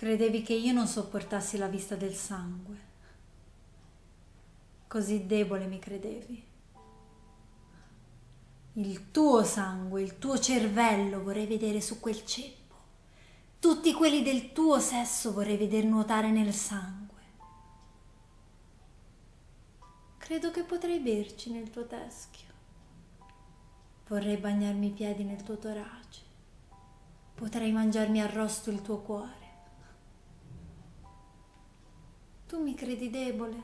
Credevi che io non sopportassi la vista del sangue. Così debole mi credevi. Il tuo sangue, il tuo cervello vorrei vedere su quel ceppo. Tutti quelli del tuo sesso vorrei vedere nuotare nel sangue. Credo che potrei berci nel tuo teschio. Vorrei bagnarmi i piedi nel tuo torace. Potrei mangiarmi arrosto il tuo cuore. Tu mi credi debole?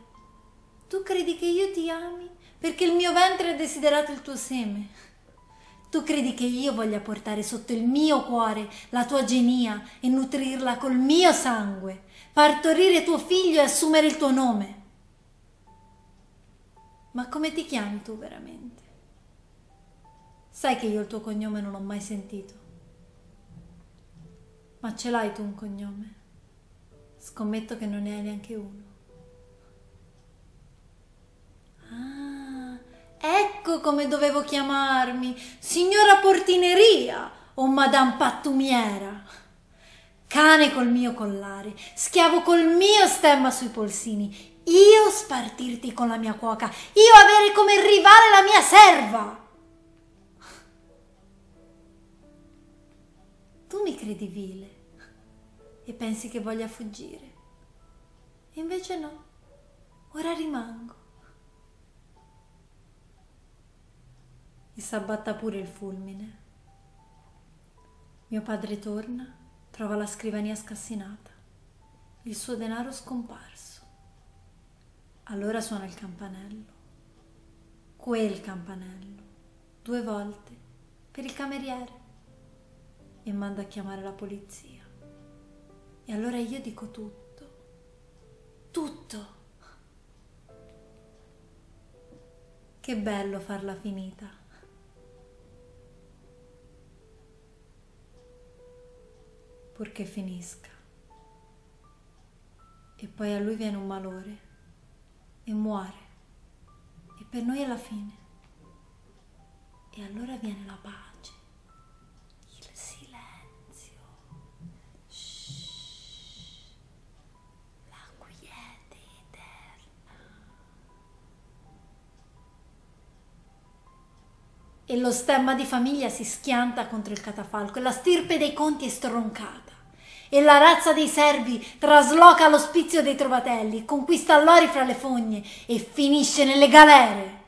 Tu credi che io ti ami perché il mio ventre ha desiderato il tuo seme? Tu credi che io voglia portare sotto il mio cuore la tua genia e nutrirla col mio sangue, partorire tuo figlio e assumere il tuo nome? Ma come ti chiami tu veramente? Sai che io il tuo cognome non l'ho mai sentito. Ma ce l'hai tu un cognome? Scommetto che non ne hai neanche uno. Ah, ecco come dovevo chiamarmi, signora portineria o madame pattumiera. Cane col mio collare, schiavo col mio stemma sui polsini, io spartirti con la mia cuoca, io avere come rivale la mia serva. Tu mi credi vile e pensi che voglia fuggire. Invece no, ora rimango. E s'abbatta pure il fulmine. Mio padre torna, trova la scrivania scassinata, il suo denaro scomparso. Allora suona il campanello, quel campanello, due volte, per il cameriere, e manda a chiamare la polizia. E allora io dico tutto, tutto. Che bello farla finita. Purché finisca. E poi a lui viene un malore e muore. E per noi è la fine. E allora viene la pace. E lo stemma di famiglia si schianta contro il catafalco e la stirpe dei conti è stroncata e la razza dei servi trasloca l'ospizio dei trovatelli, conquista l'ori fra le fogne e finisce nelle galere.